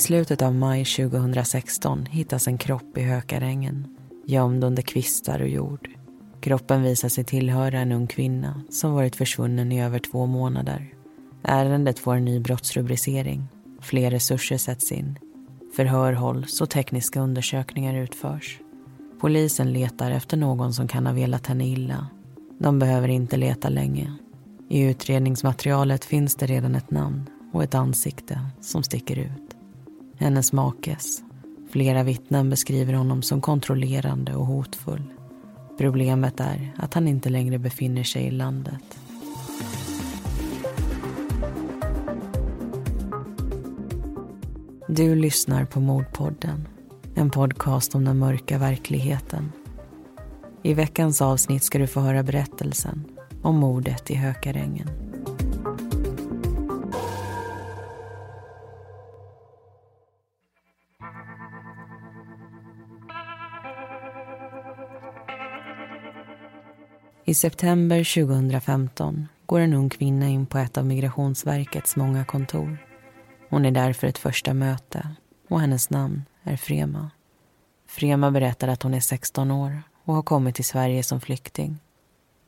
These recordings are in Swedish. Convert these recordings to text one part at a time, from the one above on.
I slutet av maj 2016 hittas en kropp i Hökarängen, gömd under kvistar och jord. Kroppen visar sig tillhöra en ung kvinna som varit försvunnen i över två månader. Ärendet får en ny brottsrubricering. Fler resurser sätts in. Förhör hålls och tekniska undersökningar utförs. Polisen letar efter någon som kan ha velat henne illa. De behöver inte leta länge. I utredningsmaterialet finns det redan ett namn och ett ansikte som sticker ut. Hennes makes. Flera vittnen beskriver honom som kontrollerande och hotfull. Problemet är att han inte längre befinner sig i landet. Du lyssnar på Mordpodden, en podcast om den mörka verkligheten. I veckans avsnitt ska du få höra berättelsen om mordet i Hökarängen. I september 2015 går en ung kvinna in på ett av Migrationsverkets många kontor. Hon är där för ett första möte och hennes namn är Frema. Frema berättar att hon är 16 år och har kommit till Sverige som flykting.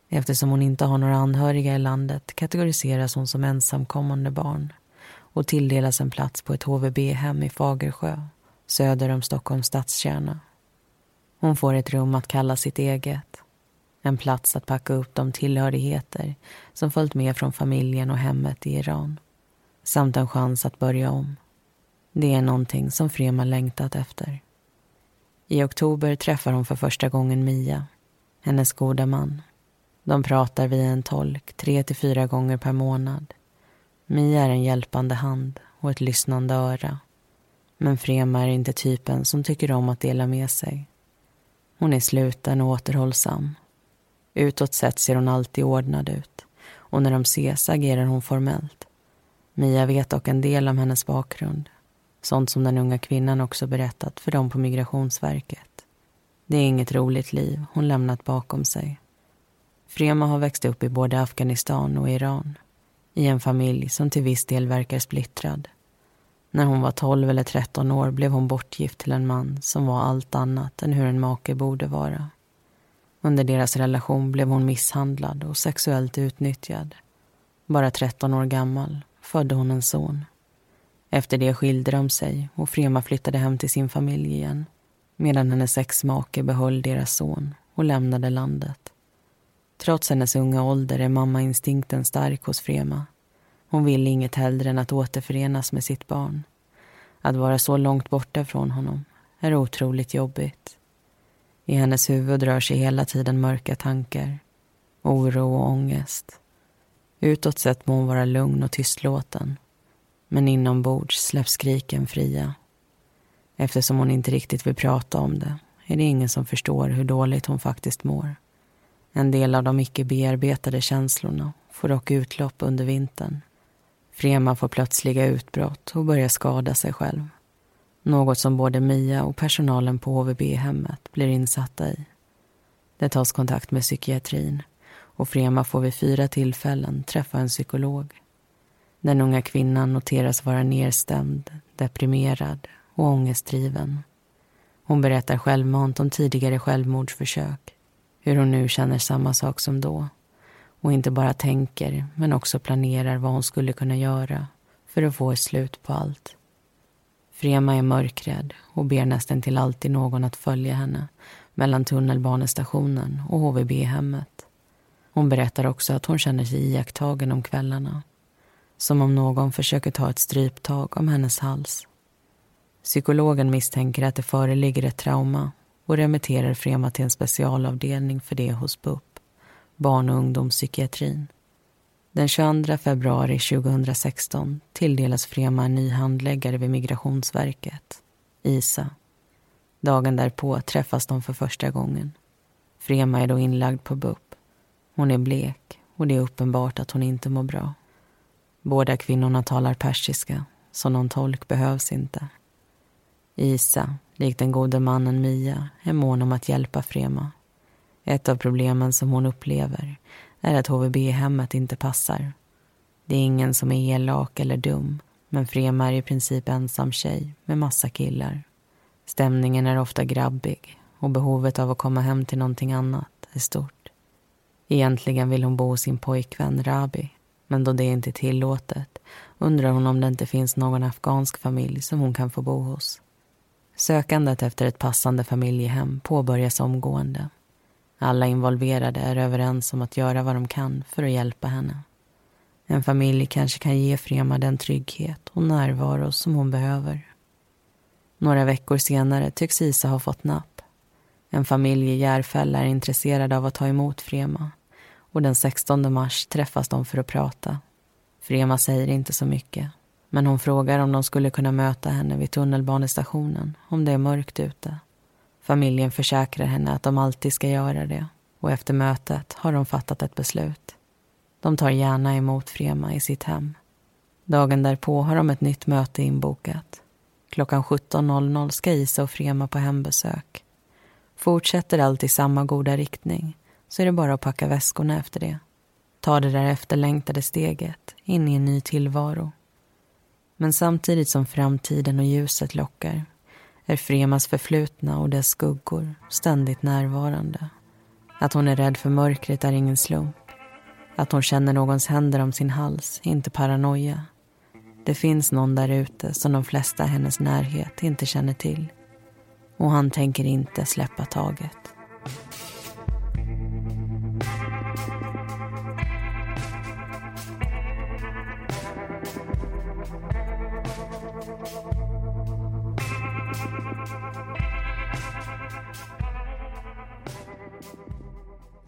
Eftersom hon inte har några anhöriga i landet kategoriseras hon som ensamkommande barn och tilldelas en plats på ett HVB-hem i Fagersjö söder om Stockholms stadskärna. Hon får ett rum att kalla sitt eget en plats att packa upp de tillhörigheter som följt med från familjen och hemmet i Iran. Samt en chans att börja om. Det är någonting som Frema längtat efter. I oktober träffar hon för första gången Mia, hennes goda man. De pratar via en tolk tre till fyra gånger per månad. Mia är en hjälpande hand och ett lyssnande öra. Men Frema är inte typen som tycker om att dela med sig. Hon är sluten och återhållsam Utåt sett ser hon alltid ordnad ut och när de ses agerar hon formellt. Mia vet dock en del om hennes bakgrund. Sånt som den unga kvinnan också berättat för dem på Migrationsverket. Det är inget roligt liv hon lämnat bakom sig. Frema har växt upp i både Afghanistan och Iran. I en familj som till viss del verkar splittrad. När hon var 12 eller 13 år blev hon bortgift till en man som var allt annat än hur en make borde vara. Under deras relation blev hon misshandlad och sexuellt utnyttjad. Bara 13 år gammal födde hon en son. Efter det skilde de sig och Frema flyttade hem till sin familj igen medan hennes exmake behöll deras son och lämnade landet. Trots hennes unga ålder är mammainstinkten stark hos Frema. Hon vill inget hellre än att återförenas med sitt barn. Att vara så långt borta från honom är otroligt jobbigt. I hennes huvud rör sig hela tiden mörka tankar, oro och ångest. Utåt sett må hon vara lugn och tystlåten. Men inombords släpps skriken fria. Eftersom hon inte riktigt vill prata om det är det ingen som förstår hur dåligt hon faktiskt mår. En del av de icke bearbetade känslorna får dock utlopp under vintern. Frema får plötsliga utbrott och börjar skada sig själv. Något som både Mia och personalen på HVB-hemmet blir insatta i. Det tas kontakt med psykiatrin och Frema får vid fyra tillfällen träffa en psykolog. Den unga kvinnan noteras vara nedstämd, deprimerad och ångestdriven. Hon berättar självmant om tidigare självmordsförsök, hur hon nu känner samma sak som då och inte bara tänker men också planerar vad hon skulle kunna göra för att få ett slut på allt. Frema är mörkrädd och ber nästan till alltid någon att följa henne mellan tunnelbanestationen och HVB-hemmet. Hon berättar också att hon känner sig iakttagen om kvällarna. Som om någon försöker ta ett stryptag om hennes hals. Psykologen misstänker att det föreligger ett trauma och remitterar Frema till en specialavdelning för det hos BUP, barn och ungdomspsykiatrin. Den 22 februari 2016 tilldelas Frema en ny handläggare vid Migrationsverket, Isa. Dagen därpå träffas de för första gången. Frema är då inlagd på BUP. Hon är blek och det är uppenbart att hon inte mår bra. Båda kvinnorna talar persiska, så någon tolk behövs inte. Isa, likt den gode mannen Mia, är mån om att hjälpa Frema. Ett av problemen som hon upplever är att HVB-hemmet inte passar. Det är ingen som är elak eller dum, Men Frema är i princip ensam tjej med massa killar. Stämningen är ofta grabbig och behovet av att komma hem till någonting annat är stort. Egentligen vill hon bo hos sin pojkvän Rabi men då det inte är tillåtet undrar hon om det inte finns någon afghansk familj som hon kan få bo hos. Sökandet efter ett passande familjehem påbörjas omgående. Alla involverade är överens om att göra vad de kan för att hjälpa henne. En familj kanske kan ge Frema den trygghet och närvaro som hon behöver. Några veckor senare tycks Isa ha fått napp. En familj i Järfälla är intresserad av att ta emot Frema och den 16 mars träffas de för att prata. Frema säger inte så mycket men hon frågar om de skulle kunna möta henne vid tunnelbanestationen om det är mörkt ute. Familjen försäkrar henne att de alltid ska göra det och efter mötet har de fattat ett beslut. De tar gärna emot Frema i sitt hem. Dagen därpå har de ett nytt möte inbokat. Klockan 17.00 ska Isa och Frema på hembesök. Fortsätter allt i samma goda riktning så är det bara att packa väskorna efter det. Ta det där efterlängtade steget in i en ny tillvaro. Men samtidigt som framtiden och ljuset lockar är Fremas förflutna och dess skuggor ständigt närvarande. Att hon är rädd för mörkret är ingen slump. Att hon känner någons händer om sin hals är inte paranoia. Det finns någon där ute som de flesta i hennes närhet inte känner till. Och han tänker inte släppa taget.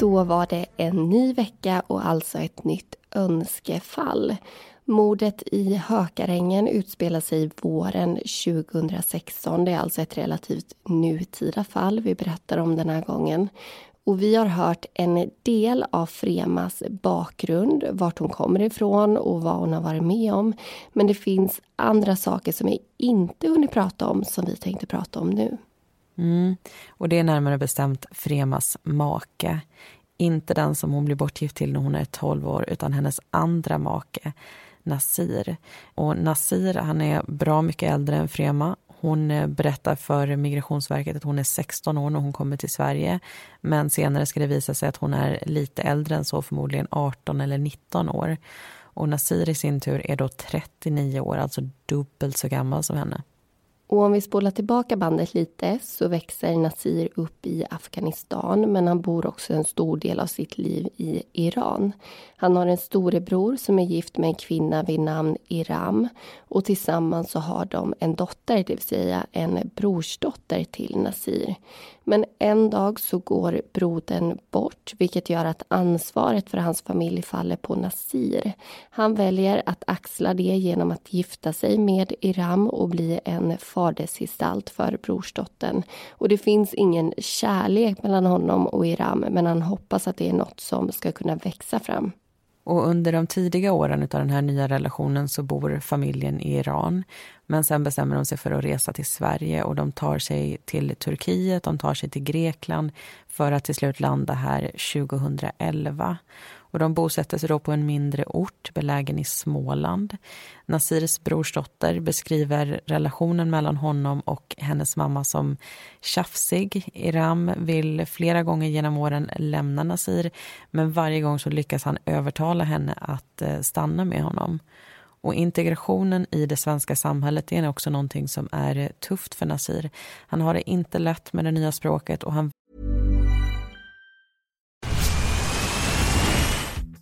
Då var det en ny vecka och alltså ett nytt önskefall. Mordet i Hökarängen utspelar sig våren 2016. Det är alltså ett relativt nutida fall vi berättar om den här gången. Och vi har hört en del av Fremas bakgrund, vart hon kommer ifrån och vad hon har varit med om. Men det finns andra saker som vi inte hunnit prata om som vi tänkte prata om nu. Mm. Och det är närmare bestämt Fremas make. Inte den som hon blir bortgift till när hon är 12 år utan hennes andra make, Nasir. Och Nasir han är bra mycket äldre än Frema. Hon eh, berättar för Migrationsverket att hon är 16 år när hon kommer till Sverige. Men senare ska det visa sig att hon är lite äldre än så, förmodligen 18 eller 19 år. Och Nasir i sin tur är då 39 år, alltså dubbelt så gammal som henne. Och om vi spolar tillbaka bandet lite så växer Nasir upp i Afghanistan men han bor också en stor del av sitt liv i Iran. Han har en storebror som är gift med en kvinna vid namn Iram och tillsammans så har de en dotter, det vill säga en brorsdotter till Nasir. Men en dag så går brodern bort vilket gör att ansvaret för hans familj faller på Nasir. Han väljer att axla det genom att gifta sig med Iram och bli en far fadersgestalt för brorsdottern. Och det finns ingen kärlek mellan honom och Iram men han hoppas att det är något som ska kunna växa fram. Och under de tidiga åren av den här nya relationen så bor familjen i Iran. Men sen bestämmer de sig för att resa till Sverige och de tar sig till Turkiet, de tar sig till Grekland för att till slut landa här 2011. Och de bosätter sig då på en mindre ort belägen i Småland. Nasirs brorsdotter beskriver relationen mellan honom och hennes mamma som tjafsig. Iram vill flera gånger genom åren lämna Nasir men varje gång så lyckas han övertala henne att eh, stanna med honom. Och integrationen i det svenska samhället är också någonting som är eh, tufft för Nasir. Han har det inte lätt med det nya språket och han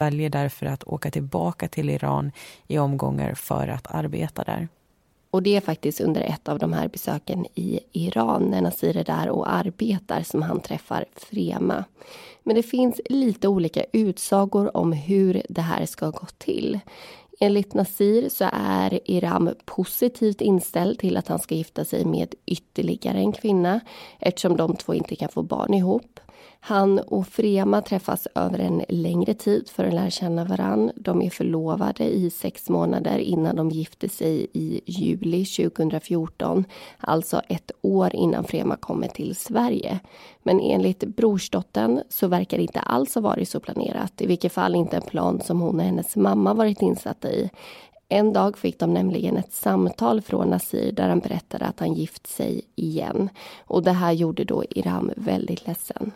Väljer därför att åka tillbaka till Iran i omgångar för att arbeta där. Och det är faktiskt under ett av de här besöken i Iran när Nasir är där och arbetar som han träffar Frema. Men det finns lite olika utsagor om hur det här ska gå till. Enligt Nasir så är Iram positivt inställd till att han ska gifta sig med ytterligare en kvinna eftersom de två inte kan få barn ihop. Han och Frema träffas över en längre tid för att lära känna varann. De är förlovade i sex månader innan de gifter sig i juli 2014. Alltså ett år innan Frema kommer till Sverige. Men enligt brorsdottern så verkar det inte alls ha varit så planerat. I vilket fall inte en plan som hon och hennes mamma varit insatta i. En dag fick de nämligen ett samtal från Nasir där han berättade att han gift sig igen. Och det här gjorde då Iram väldigt ledsen.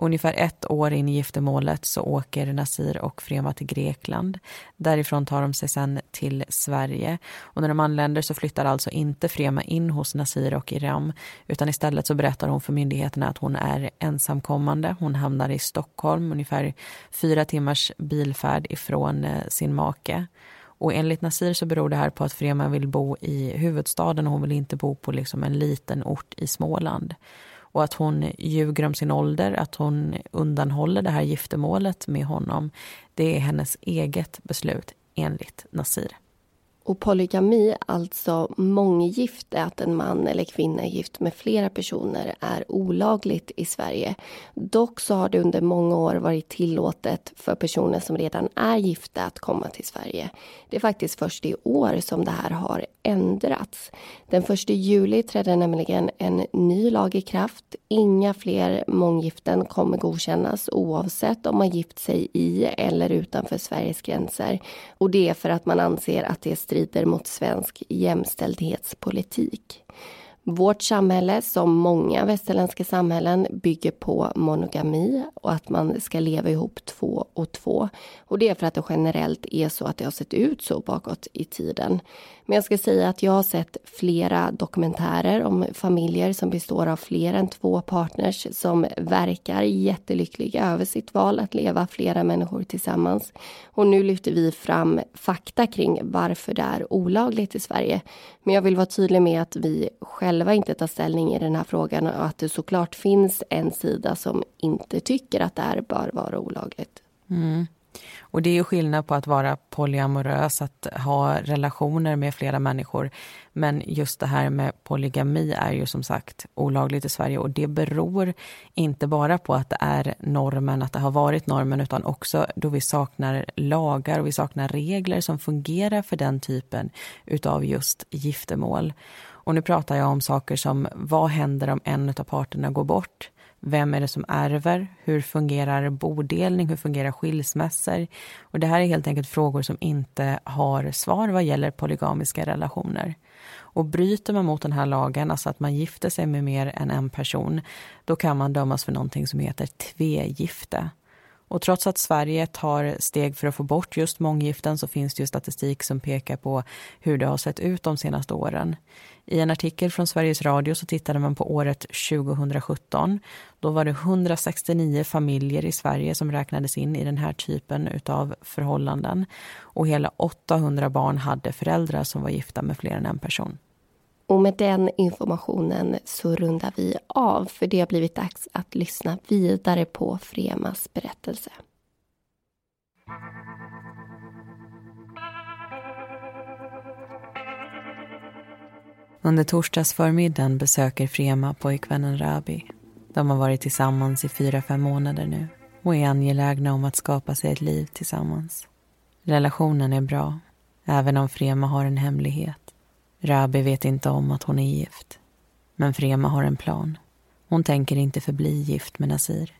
Ungefär ett år in i giftermålet så åker Nasir och Frema till Grekland. Därifrån tar de sig sen till Sverige. Och när de anländer så flyttar alltså inte Frema in hos Nasir och Iram utan istället så berättar hon för myndigheterna att hon är ensamkommande. Hon hamnar i Stockholm, ungefär fyra timmars bilfärd ifrån eh, sin make. Och enligt Nasir så beror det här på att Frema vill bo i huvudstaden och hon vill inte bo på liksom en liten ort i Småland och att hon ljuger om sin ålder, att hon undanhåller det här giftermålet med honom. Det är hennes eget beslut enligt Nasir. Och polygami, alltså månggifte, att en man eller kvinna är gift med flera personer, är olagligt i Sverige. Dock så har det under många år varit tillåtet för personer som redan är gifta att komma till Sverige. Det är faktiskt först i år som det här har ändrats. Den 1 juli trädde nämligen en ny lag i kraft. Inga fler månggiften kommer godkännas oavsett om man gift sig i eller utanför Sveriges gränser. Och det är för att man anser att det strider mot svensk jämställdhetspolitik. Vårt samhälle, som många västerländska samhällen, bygger på monogami och att man ska leva ihop två och två. Och det är för att det generellt är så att det har sett ut så bakåt i tiden. Men jag ska säga att jag har sett flera dokumentärer om familjer som består av fler än två partners som verkar jättelyckliga över sitt val att leva flera människor tillsammans. Och nu lyfter vi fram fakta kring varför det är olagligt i Sverige. Men jag vill vara tydlig med att vi själva inte tar ställning i den här frågan och att det såklart finns en sida som inte tycker att det här bör vara olagligt. Mm. Och det är ju skillnad på att vara polyamorös, att ha relationer med flera människor. Men just det här med polygami är ju som sagt olagligt i Sverige och det beror inte bara på att det är normen, att det har varit normen, utan också då vi saknar lagar och vi saknar regler som fungerar för den typen utav just giftermål. Och nu pratar jag om saker som vad händer om en av parterna går bort? Vem är det som ärver? Hur fungerar bodelning? Hur fungerar skilsmässor? Och det här är helt enkelt frågor som inte har svar vad gäller polygamiska relationer. Och bryter man mot den här lagen, alltså att man gifter sig med mer än en person, då kan man dömas för någonting som heter tvegifte. Och trots att Sverige tar steg för att få bort just månggiften så finns det ju statistik som pekar på hur det har sett ut de senaste åren. I en artikel från Sveriges Radio så tittade man på året 2017. Då var det 169 familjer i Sverige som räknades in i den här typen av förhållanden. Och hela 800 barn hade föräldrar som var gifta med fler än en person. Och med den informationen så rundar vi av för det har blivit dags att lyssna vidare på Fremas berättelse. Under torsdagsförmiddagen besöker Frema pojkvännen Rabi. De har varit tillsammans i fyra, fem månader nu och är angelägna om att skapa sig ett liv tillsammans. Relationen är bra, även om Frema har en hemlighet. Rabi vet inte om att hon är gift. Men Frema har en plan. Hon tänker inte förbli gift med Nasir.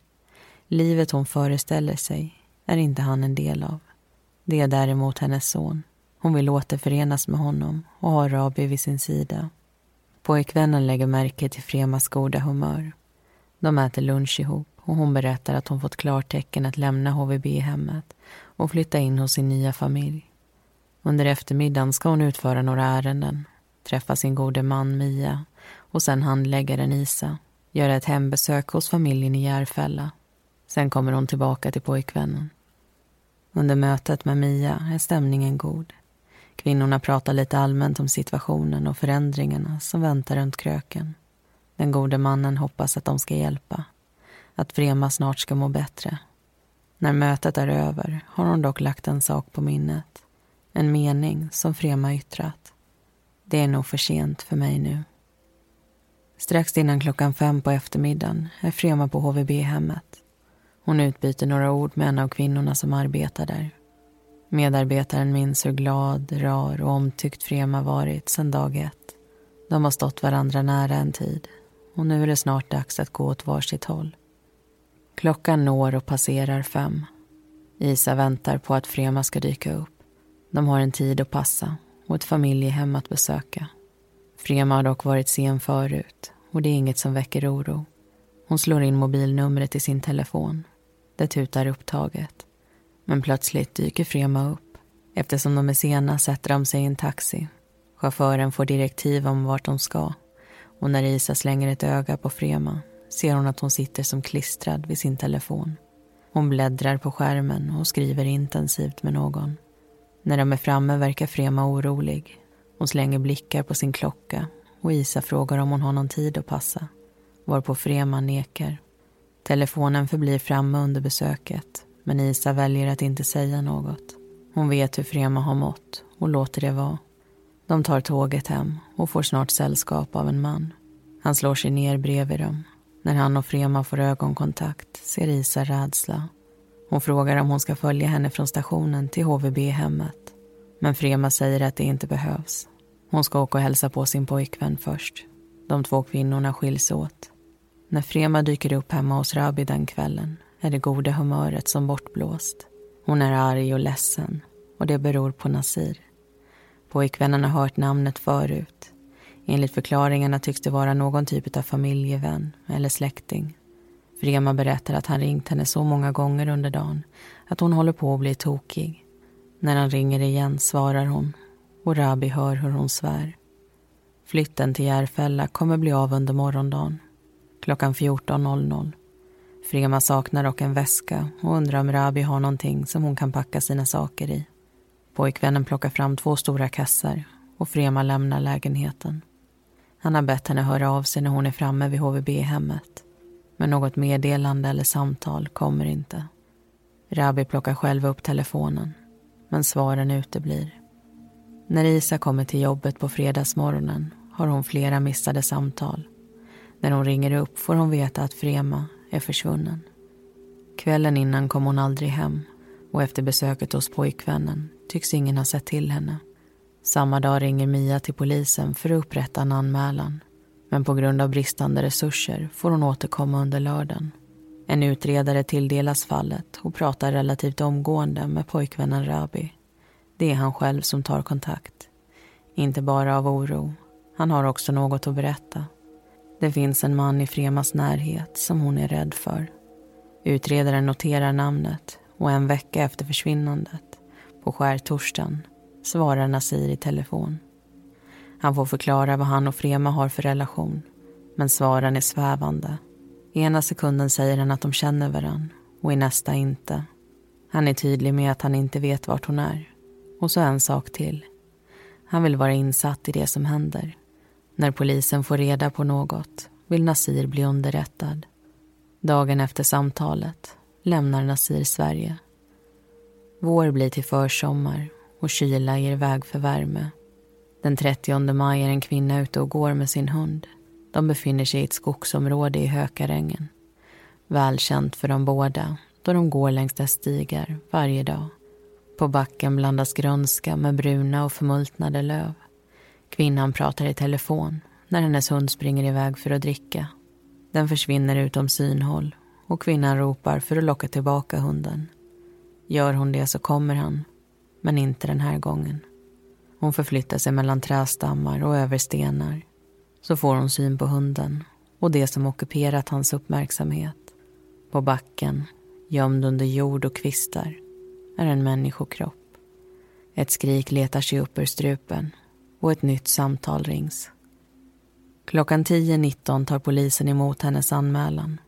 Livet hon föreställer sig är inte han en del av. Det är däremot hennes son. Hon vill återförenas med honom och ha Rabi vid sin sida. Pojkvännen lägger märke till Fremas goda humör. De äter lunch ihop och hon berättar att hon fått klartecken att lämna HVB-hemmet och flytta in hos sin nya familj. Under eftermiddagen ska hon utföra några ärenden, träffa sin gode man Mia och sen handläggaren Isa, göra ett hembesök hos familjen i Järfälla. Sen kommer hon tillbaka till pojkvännen. Under mötet med Mia är stämningen god. Kvinnorna pratar lite allmänt om situationen och förändringarna som väntar runt kröken. Den gode mannen hoppas att de ska hjälpa. Att Vrema snart ska må bättre. När mötet är över har hon dock lagt en sak på minnet. En mening som Frema yttrat. Det är nog för sent för mig nu. Strax innan klockan fem på eftermiddagen är Frema på HVB-hemmet. Hon utbyter några ord med en av kvinnorna som arbetar där. Medarbetaren minns hur glad, rar och omtyckt Frema varit sedan dag ett. De har stått varandra nära en tid och nu är det snart dags att gå åt varsitt håll. Klockan når och passerar fem. Isa väntar på att Frema ska dyka upp. De har en tid att passa och ett familjehem att besöka. Frema har dock varit sen förut och det är inget som väcker oro. Hon slår in mobilnumret i sin telefon. Det tutar upptaget. Men plötsligt dyker Frema upp. Eftersom de är sena sätter de sig i en taxi. Chauffören får direktiv om vart de ska. Och när Isa slänger ett öga på Frema ser hon att hon sitter som klistrad vid sin telefon. Hon bläddrar på skärmen och skriver intensivt med någon. När de är framme verkar Frema orolig. Hon slänger blickar på sin klocka och Isa frågar om hon har någon tid att passa. Varpå Frema nekar. Telefonen förblir framme under besöket men Isa väljer att inte säga något. Hon vet hur Frema har mått och låter det vara. De tar tåget hem och får snart sällskap av en man. Han slår sig ner bredvid dem. När han och Frema får ögonkontakt ser Isa rädsla. Hon frågar om hon ska följa henne från stationen till HVB-hemmet. Men Frema säger att det inte behövs. Hon ska åka och hälsa på sin pojkvän först. De två kvinnorna skiljs åt. När Frema dyker upp hemma hos Rabi den kvällen är det goda humöret som bortblåst. Hon är arg och ledsen och det beror på Nasir. Pojkvännen har hört namnet förut. Enligt förklaringarna tycks det vara någon typ av familjevän eller släkting. Frema berättar att han ringt henne så många gånger under dagen att hon håller på att bli tokig. När han ringer igen svarar hon och Rabi hör hur hon svär. Flytten till Järfälla kommer bli av under morgondagen. Klockan 14.00. Frema saknar dock en väska och undrar om Rabi har någonting som hon kan packa sina saker i. Pojkvännen plockar fram två stora kassar och Frema lämnar lägenheten. Han har bett henne höra av sig när hon är framme vid HVB-hemmet. Men något meddelande eller samtal kommer inte. Rabbi plockar själv upp telefonen, men svaren uteblir. När Isa kommer till jobbet på fredagsmorgonen har hon flera missade samtal. När hon ringer upp får hon veta att Frema är försvunnen. Kvällen innan kom hon aldrig hem och efter besöket hos pojkvännen tycks ingen ha sett till henne. Samma dag ringer Mia till polisen för att upprätta en anmälan. Men på grund av bristande resurser får hon återkomma under lördagen. En utredare tilldelas fallet och pratar relativt omgående med pojkvännen Rabi. Det är han själv som tar kontakt. Inte bara av oro. Han har också något att berätta. Det finns en man i Fremas närhet som hon är rädd för. Utredaren noterar namnet och en vecka efter försvinnandet, på skärtorsdagen, svarar Nasir i telefon. Han får förklara vad han och Frema har för relation, men svaren är svävande. Ena sekunden säger han att de känner varann och i nästa inte. Han är tydlig med att han inte vet vart hon är. Och så en sak till. Han vill vara insatt i det som händer. När polisen får reda på något vill Nasir bli underrättad. Dagen efter samtalet lämnar Nasir Sverige. Vår blir till försommar och kyla ger väg för värme. Den 30 maj är en kvinna ute och går med sin hund. De befinner sig i ett skogsområde i Hökarängen. Välkänt för de båda då de går längs dess stigar varje dag. På backen blandas grönska med bruna och förmultnade löv. Kvinnan pratar i telefon när hennes hund springer iväg för att dricka. Den försvinner utom synhåll och kvinnan ropar för att locka tillbaka hunden. Gör hon det så kommer han, men inte den här gången. Hon förflyttar sig mellan trästammar och över stenar. Så får hon syn på hunden och det som ockuperat hans uppmärksamhet. På backen, gömd under jord och kvistar, är en människokropp. Ett skrik letar sig upp ur strupen och ett nytt samtal rings. Klockan 10.19 tar polisen emot hennes anmälan.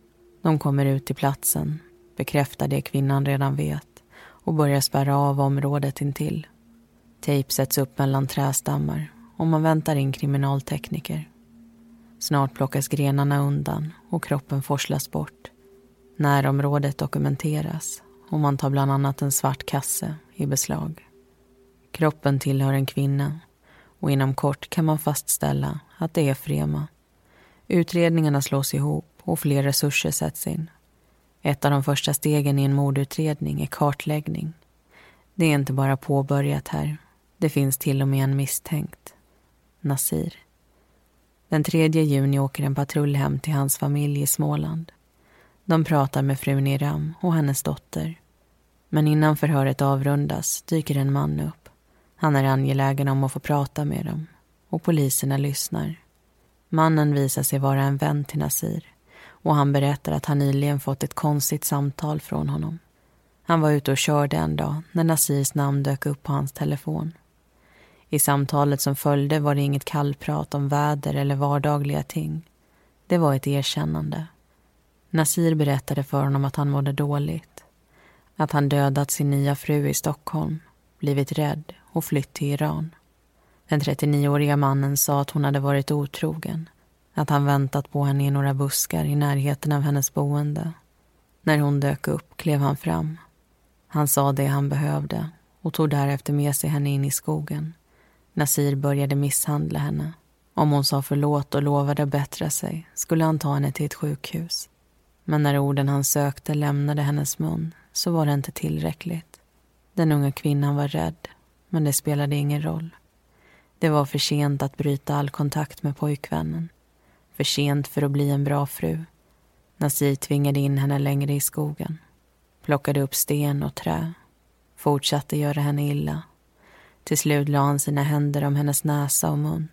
De kommer ut till platsen, bekräftar det kvinnan redan vet och börjar spärra av området intill. Tejp sätts upp mellan trästammar och man väntar in kriminaltekniker. Snart plockas grenarna undan och kroppen forslas bort. Närområdet dokumenteras och man tar bland annat en svart kasse i beslag. Kroppen tillhör en kvinna och inom kort kan man fastställa att det är Frema. Utredningarna slås ihop och fler resurser sätts in. Ett av de första stegen i en mordutredning är kartläggning. Det är inte bara påbörjat här. Det finns till och med en misstänkt. Nasir. Den 3 juni åker en patrull hem till hans familj i Småland. De pratar med frun Iram och hennes dotter. Men innan förhöret avrundas dyker en man upp. Han är angelägen om att få prata med dem och poliserna lyssnar. Mannen visar sig vara en vän till Nasir och han berättar att han nyligen fått ett konstigt samtal från honom. Han var ute och körde en dag när Nasirs namn dök upp på hans telefon. I samtalet som följde var det inget kallprat om väder eller vardagliga ting. Det var ett erkännande. Nasir berättade för honom att han mådde dåligt. Att han dödat sin nya fru i Stockholm, blivit rädd och flytt till Iran. Den 39-åriga mannen sa att hon hade varit otrogen. Att han väntat på henne i några buskar i närheten av hennes boende. När hon dök upp klev han fram. Han sa det han behövde och tog därefter med sig henne in i skogen. Nasir började misshandla henne. Om hon sa förlåt och lovade att bättra sig skulle han ta henne till ett sjukhus. Men när orden han sökte lämnade hennes mun så var det inte tillräckligt. Den unga kvinnan var rädd, men det spelade ingen roll. Det var för sent att bryta all kontakt med pojkvännen. För sent för att bli en bra fru. Nasir tvingade in henne längre i skogen. Plockade upp sten och trä. Fortsatte göra henne illa. Till slut la han sina händer om hennes näsa och mun.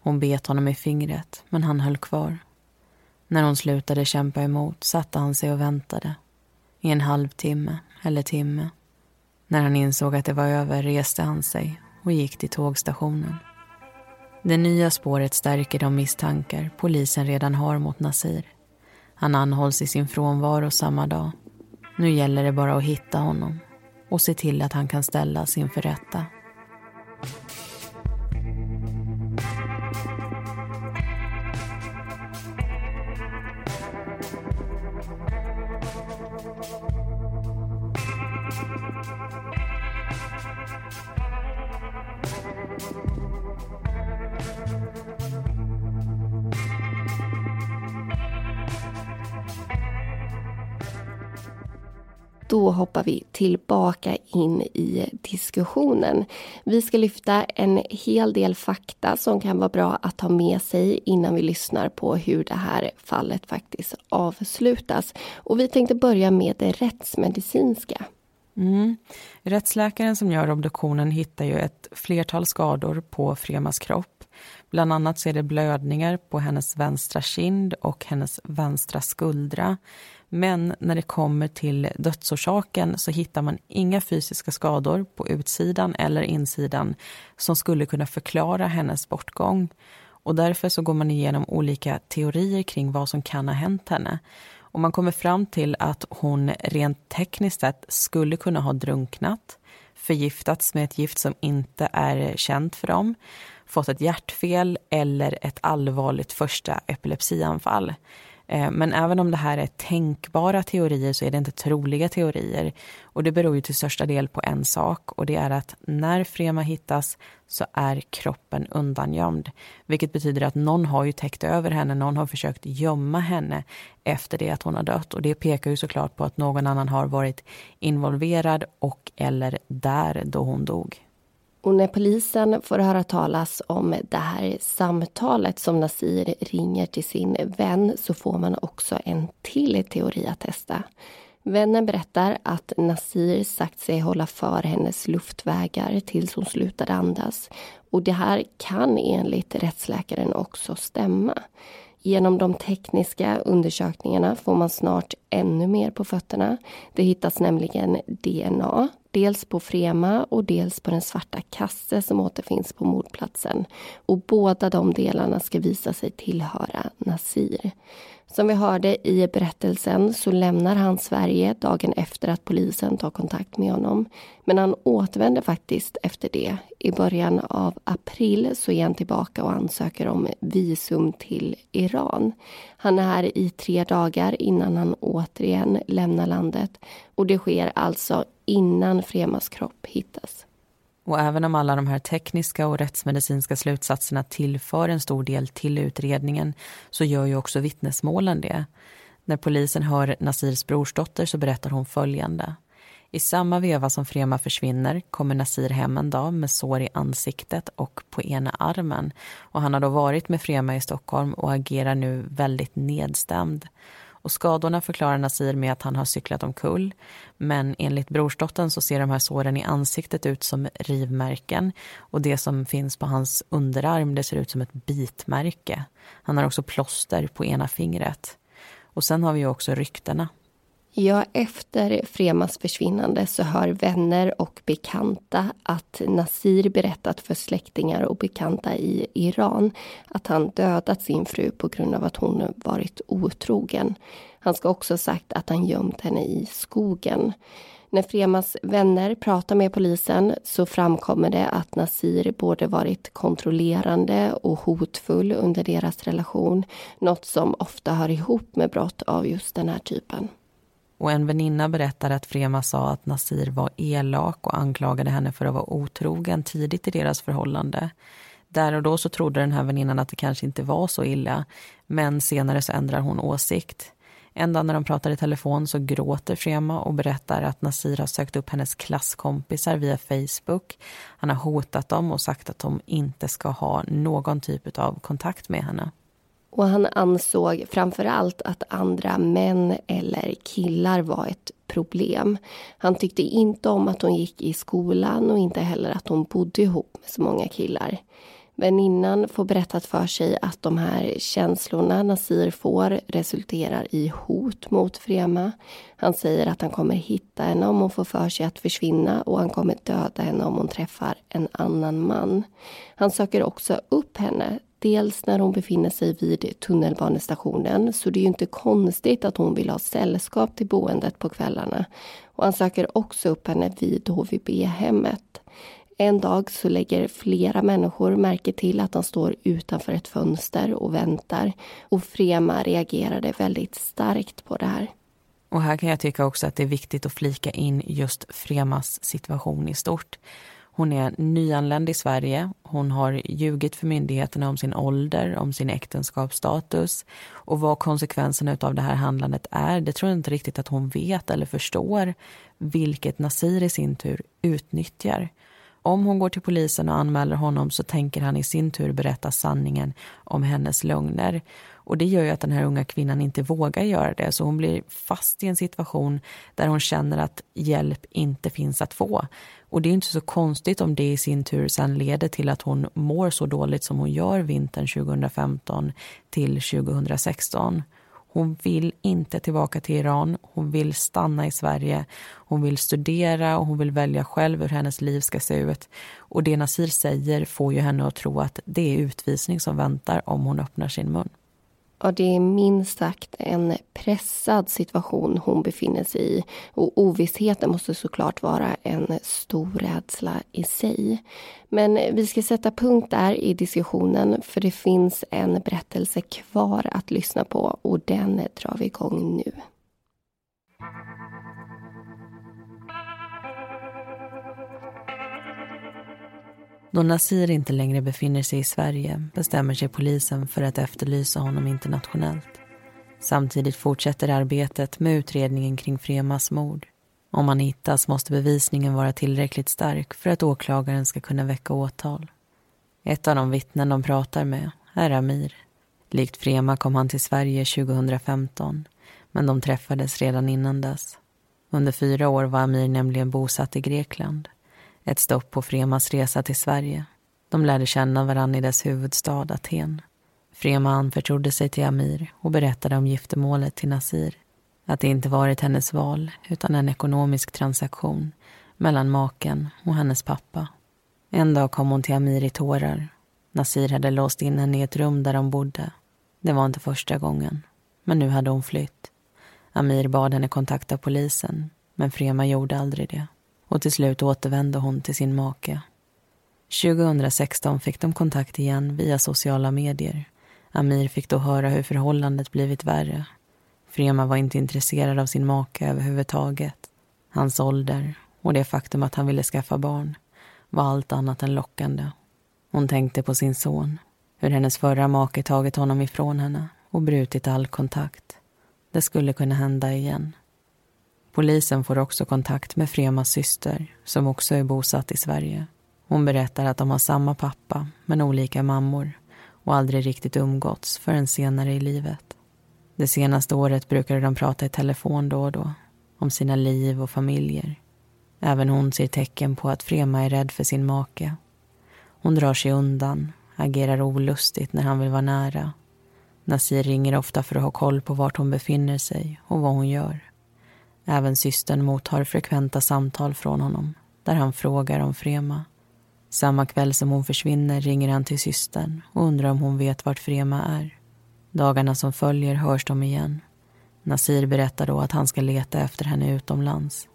Hon bet honom i fingret, men han höll kvar. När hon slutade kämpa emot satte han sig och väntade. I en halvtimme eller timme. När han insåg att det var över reste han sig och gick till tågstationen. Det nya spåret stärker de misstankar polisen redan har mot Nasir. Han anhålls i sin frånvaro samma dag. Nu gäller det bara att hitta honom och se till att han kan ställas inför rätta. Tillbaka in i diskussionen. Vi ska lyfta en hel del fakta som kan vara bra att ta med sig innan vi lyssnar på hur det här fallet faktiskt avslutas. Och vi tänkte börja med det rättsmedicinska. Mm. Rättsläkaren som gör obduktionen hittar ju ett flertal skador på Fremas kropp. Bland annat så är det blödningar på hennes vänstra kind och hennes vänstra skuldra. Men när det kommer till dödsorsaken så hittar man inga fysiska skador på utsidan eller insidan som skulle kunna förklara hennes bortgång. Och därför så går man igenom olika teorier kring vad som kan ha hänt henne. Och man kommer fram till att hon rent tekniskt sett skulle kunna ha drunknat, förgiftats med ett gift som inte är känt för dem, fått ett hjärtfel eller ett allvarligt första epilepsianfall. Eh, men även om det här är tänkbara teorier så är det inte troliga teorier. Och det beror ju till största del på en sak och det är att när Frema hittas så är kroppen undangömd. Vilket betyder att någon har ju täckt över henne, någon har försökt gömma henne efter det att hon har dött. Och det pekar ju såklart på att någon annan har varit involverad och eller där då hon dog. Och när polisen får höra talas om det här samtalet som Nasir ringer till sin vän så får man också en till teori att testa. Vännen berättar att Nasir sagt sig hålla för hennes luftvägar tills hon slutade andas. Och det här kan enligt rättsläkaren också stämma. Genom de tekniska undersökningarna får man snart ännu mer på fötterna. Det hittas nämligen DNA, dels på Frema och dels på den svarta kasse som återfinns på mordplatsen. Och båda de delarna ska visa sig tillhöra Nasir. Som vi hörde i berättelsen så lämnar han Sverige dagen efter att polisen tar kontakt med honom. Men han återvänder faktiskt efter det. I början av april så är han tillbaka och ansöker om visum till Iran. Han är här i tre dagar innan han återigen lämnar landet. Och det sker alltså innan Fremas kropp hittas. Och även om alla de här tekniska och rättsmedicinska slutsatserna tillför en stor del till utredningen så gör ju också vittnesmålen det. När polisen hör Nasirs brorsdotter så berättar hon följande. I samma veva som Frema försvinner kommer Nasir hem en dag med sår i ansiktet och på ena armen. Och han har då varit med Frema i Stockholm och agerar nu väldigt nedstämd. Och skadorna förklarar Nasir med att han har cyklat omkull. Men enligt brorsdottern så ser de här såren i ansiktet ut som rivmärken. Och det som finns på hans underarm det ser ut som ett bitmärke. Han har också plåster på ena fingret. Och sen har vi ju också ryktena. Ja, efter Fremas försvinnande så hör vänner och bekanta att Nasir berättat för släktingar och bekanta i Iran att han dödat sin fru på grund av att hon varit otrogen. Han ska också ha sagt att han gömt henne i skogen. När Fremas vänner pratar med polisen så framkommer det att Nasir både varit kontrollerande och hotfull under deras relation. Något som ofta hör ihop med brott av just den här typen. Och en väninna berättar att Frema sa att Nasir var elak och anklagade henne för att vara otrogen tidigt i deras förhållande. Där och då så trodde den här väninnan att det kanske inte var så illa, men senare så ändrar hon åsikt. En dag när de pratar i telefon så gråter Frema och berättar att Nasir har sökt upp hennes klasskompisar via Facebook. Han har hotat dem och sagt att de inte ska ha någon typ av kontakt med henne. Och han ansåg framför allt att andra män eller killar var ett problem. Han tyckte inte om att hon gick i skolan och inte heller att hon bodde ihop med så många killar. Väninnan får berättat för sig att de här känslorna Nasir får resulterar i hot mot Frema. Han säger att han kommer hitta henne om hon får för sig att försvinna och han kommer döda henne om hon träffar en annan man. Han söker också upp henne Dels när hon befinner sig vid tunnelbanestationen så det är ju inte konstigt att hon vill ha sällskap till boendet på kvällarna. Och han söker också upp henne vid HVB-hemmet. En dag så lägger flera människor märke till att han står utanför ett fönster och väntar. Och Frema reagerade väldigt starkt på det här. Och här kan jag tycka också att det är viktigt att flika in just Fremas situation i stort. Hon är nyanländ i Sverige. Hon har ljugit för myndigheterna om sin ålder, om sin äktenskapsstatus. Och vad konsekvenserna av det här handlandet är, det tror jag inte riktigt att hon vet eller förstår. Vilket Nasir i sin tur utnyttjar. Om hon går till polisen och anmäler honom så tänker han i sin tur berätta sanningen om hennes lögner. Och det gör ju att den här unga kvinnan inte vågar göra det. Så hon blir fast i en situation där hon känner att hjälp inte finns att få. Och det är inte så konstigt om det i sin tur sen leder till att hon mår så dåligt som hon gör vintern 2015 till 2016. Hon vill inte tillbaka till Iran, hon vill stanna i Sverige. Hon vill studera och hon vill välja själv hur hennes liv ska se ut. Och det Nasir säger får ju henne att tro att det är utvisning som väntar om hon öppnar sin mun. Ja, det är minst sagt en pressad situation hon befinner sig i. Och ovissheten måste såklart vara en stor rädsla i sig. Men vi ska sätta punkt där i diskussionen för det finns en berättelse kvar att lyssna på och den drar vi igång nu. Då Nasir inte längre befinner sig i Sverige bestämmer sig polisen för att efterlysa honom internationellt. Samtidigt fortsätter arbetet med utredningen kring Fremas mord. Om han hittas måste bevisningen vara tillräckligt stark för att åklagaren ska kunna väcka åtal. Ett av de vittnen de pratar med är Amir. Likt Frema kom han till Sverige 2015 men de träffades redan innan dess. Under fyra år var Amir nämligen bosatt i Grekland. Ett stopp på Fremas resa till Sverige. De lärde känna varandra i dess huvudstad Aten. Frema anförtrodde sig till Amir och berättade om giftermålet till Nasir. Att det inte varit hennes val utan en ekonomisk transaktion mellan maken och hennes pappa. En dag kom hon till Amir i tårar. Nasir hade låst in henne i ett rum där de bodde. Det var inte första gången, men nu hade hon flytt. Amir bad henne kontakta polisen, men Frema gjorde aldrig det och till slut återvände hon till sin make. 2016 fick de kontakt igen via sociala medier. Amir fick då höra hur förhållandet blivit värre. Frema var inte intresserad av sin make överhuvudtaget. Hans ålder och det faktum att han ville skaffa barn var allt annat än lockande. Hon tänkte på sin son, hur hennes förra make tagit honom ifrån henne och brutit all kontakt. Det skulle kunna hända igen. Polisen får också kontakt med Fremas syster som också är bosatt i Sverige. Hon berättar att de har samma pappa men olika mammor och aldrig riktigt umgåtts förrän senare i livet. Det senaste året brukade de prata i telefon då och då om sina liv och familjer. Även hon ser tecken på att Frema är rädd för sin make. Hon drar sig undan, agerar olustigt när han vill vara nära. Nasir ringer ofta för att ha koll på vart hon befinner sig och vad hon gör. Även systern mottar frekventa samtal från honom där han frågar om Frema. Samma kväll som hon försvinner ringer han till systern och undrar om hon vet vart Frema är. Dagarna som följer hörs de igen. Nasir berättar då att han ska leta efter henne utomlands.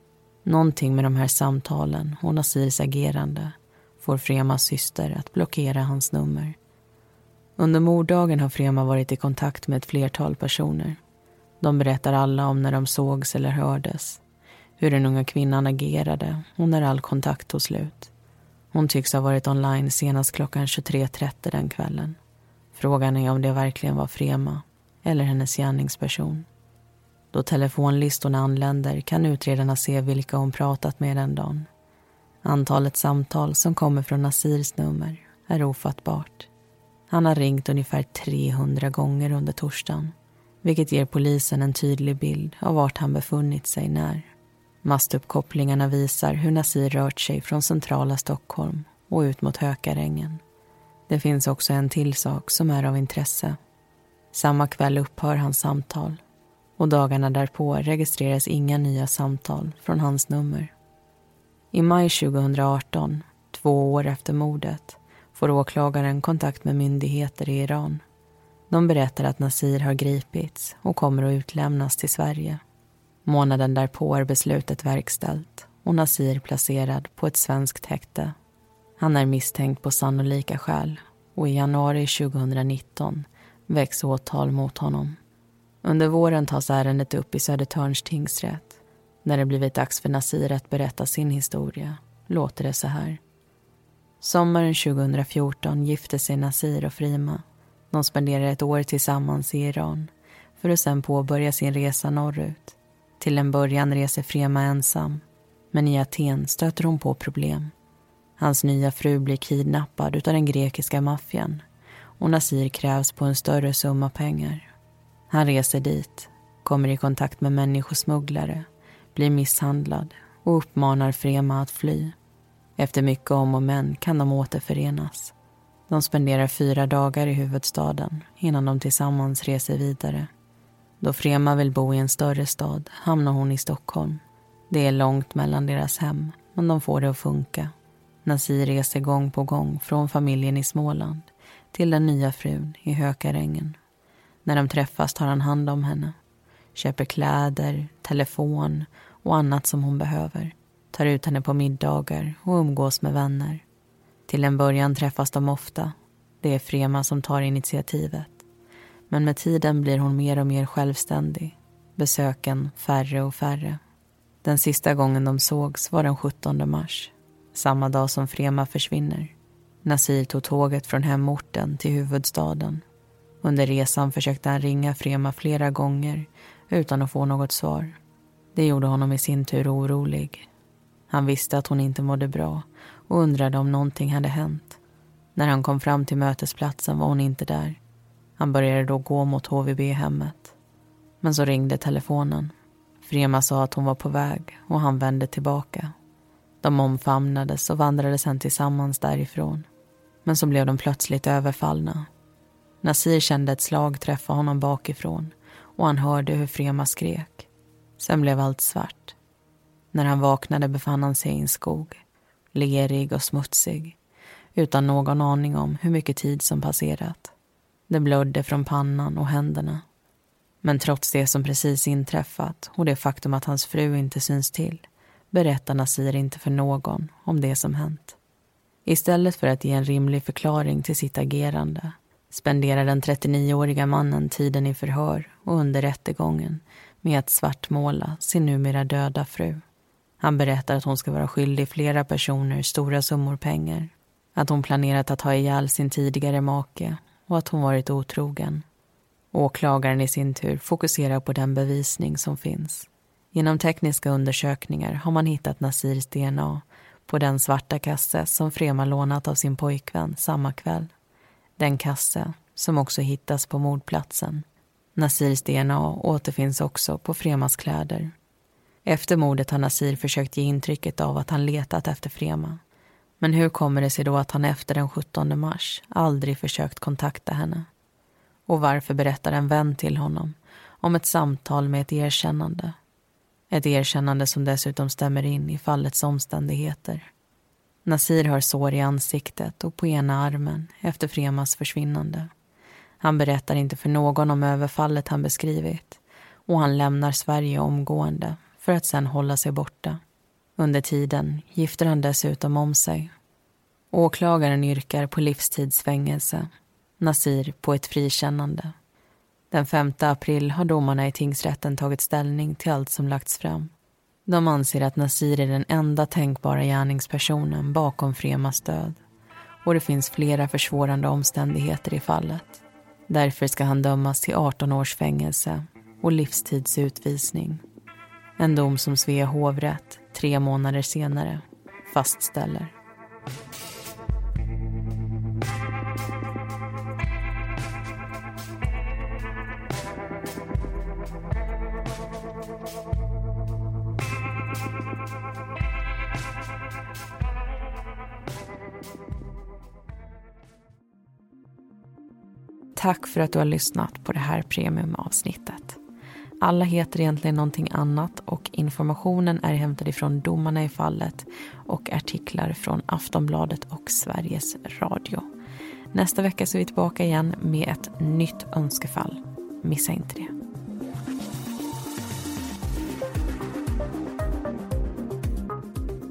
Någonting med de här samtalen och Nasirs agerande får Fremas syster att blockera hans nummer. Under morddagen har Frema varit i kontakt med ett flertal personer. De berättar alla om när de sågs eller hördes, hur den unga kvinnan agerade och när all kontakt tog slut. Hon tycks ha varit online senast klockan 23.30 den kvällen. Frågan är om det verkligen var Frema eller hennes gärningsperson. Då telefonlistorna anländer kan utredarna se vilka hon pratat med den dagen. Antalet samtal som kommer från Nasirs nummer är ofattbart. Han har ringt ungefär 300 gånger under torsdagen vilket ger polisen en tydlig bild av vart han befunnit sig när. Mastuppkopplingarna visar hur Nasir rört sig från centrala Stockholm och ut mot Hökarängen. Det finns också en till sak som är av intresse. Samma kväll upphör hans samtal och dagarna därpå registreras inga nya samtal från hans nummer. I maj 2018, två år efter mordet, får åklagaren kontakt med myndigheter i Iran. De berättar att Nasir har gripits och kommer att utlämnas till Sverige. Månaden därpå är beslutet verkställt och Nasir placerad på ett svenskt häkte. Han är misstänkt på sannolika skäl och i januari 2019 väcks åtal mot honom. Under våren tas ärendet upp i Södertörns tingsrätt. När det blivit dags för Nasir att berätta sin historia låter det så här. Sommaren 2014 gifte sig Nasir och Frima. De spenderar ett år tillsammans i Iran för att sen påbörja sin resa norrut. Till en början reser Frema ensam men i Aten stöter hon på problem. Hans nya fru blir kidnappad av den grekiska maffian och Nasir krävs på en större summa pengar. Han reser dit, kommer i kontakt med människosmugglare, blir misshandlad och uppmanar Frema att fly. Efter mycket om och men kan de återförenas. De spenderar fyra dagar i huvudstaden innan de tillsammans reser vidare. Då Frema vill bo i en större stad hamnar hon i Stockholm. Det är långt mellan deras hem, men de får det att funka. Nasir reser gång på gång från familjen i Småland till den nya frun i Hökarängen. När de träffas tar han hand om henne. Köper kläder, telefon och annat som hon behöver. Tar ut henne på middagar och umgås med vänner. Till en början träffas de ofta. Det är Frema som tar initiativet. Men med tiden blir hon mer och mer självständig. Besöken färre och färre. Den sista gången de sågs var den 17 mars. Samma dag som Frema försvinner. Nasir tog tåget från hemorten till huvudstaden. Under resan försökte han ringa Frema flera gånger utan att få något svar. Det gjorde honom i sin tur orolig. Han visste att hon inte mådde bra och undrade om någonting hade hänt. När han kom fram till mötesplatsen var hon inte där. Han började då gå mot HVB-hemmet. Men så ringde telefonen. Frema sa att hon var på väg och han vände tillbaka. De omfamnades och vandrade sen tillsammans därifrån. Men så blev de plötsligt överfallna. Nasir kände ett slag träffa honom bakifrån och han hörde hur Frema skrek. Sen blev allt svart. När han vaknade befann han sig i en skog lerig och smutsig utan någon aning om hur mycket tid som passerat. Det blödde från pannan och händerna. Men trots det som precis inträffat och det faktum att hans fru inte syns till berättar Nasir inte för någon om det som hänt. Istället för att ge en rimlig förklaring till sitt agerande spenderar den 39-åriga mannen tiden i förhör och under rättegången med att svartmåla sin numera döda fru. Han berättar att hon ska vara skyldig flera personer stora summor pengar. Att hon planerat att ha ihjäl sin tidigare make och att hon varit otrogen. Åklagaren i sin tur fokuserar på den bevisning som finns. Genom tekniska undersökningar har man hittat Nasirs DNA på den svarta kasse som Frema lånat av sin pojkvän samma kväll. Den kasse som också hittas på mordplatsen. Nasirs DNA återfinns också på Fremas kläder. Efter mordet har Nasir försökt ge intrycket av att han letat efter Frema. Men hur kommer det sig då att han efter den 17 mars aldrig försökt kontakta henne? Och varför berättar en vän till honom om ett samtal med ett erkännande? Ett erkännande som dessutom stämmer in i fallets omständigheter. Nasir har sår i ansiktet och på ena armen efter Fremas försvinnande. Han berättar inte för någon om överfallet han beskrivit och han lämnar Sverige omgående för att sen hålla sig borta. Under tiden gifter han dessutom om sig. Åklagaren yrkar på livstidsfängelse, Nasir på ett frikännande. Den 5 april har domarna i tingsrätten tagit ställning till allt som lagts fram. De anser att Nasir är den enda tänkbara gärningspersonen bakom Fremas död och det finns flera försvårande omständigheter i fallet. Därför ska han dömas till 18 års fängelse och livstidsutvisning. En dom som Svea hovrätt tre månader senare fastställer. Tack för att du har lyssnat på det här premiumavsnittet. Alla heter egentligen någonting annat och informationen är hämtad ifrån domarna i fallet och artiklar från Aftonbladet och Sveriges Radio. Nästa vecka så är vi tillbaka igen med ett nytt önskefall. Missa inte det.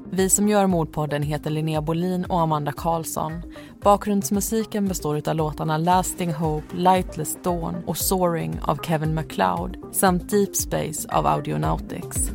Vi som gör Mordpodden heter Linnea Bolin och Amanda Karlsson. Bakgrundsmusiken består av låtarna Lasting Hope, Lightless Dawn och Soaring av Kevin MacLeod samt Deep Space av Audionautics.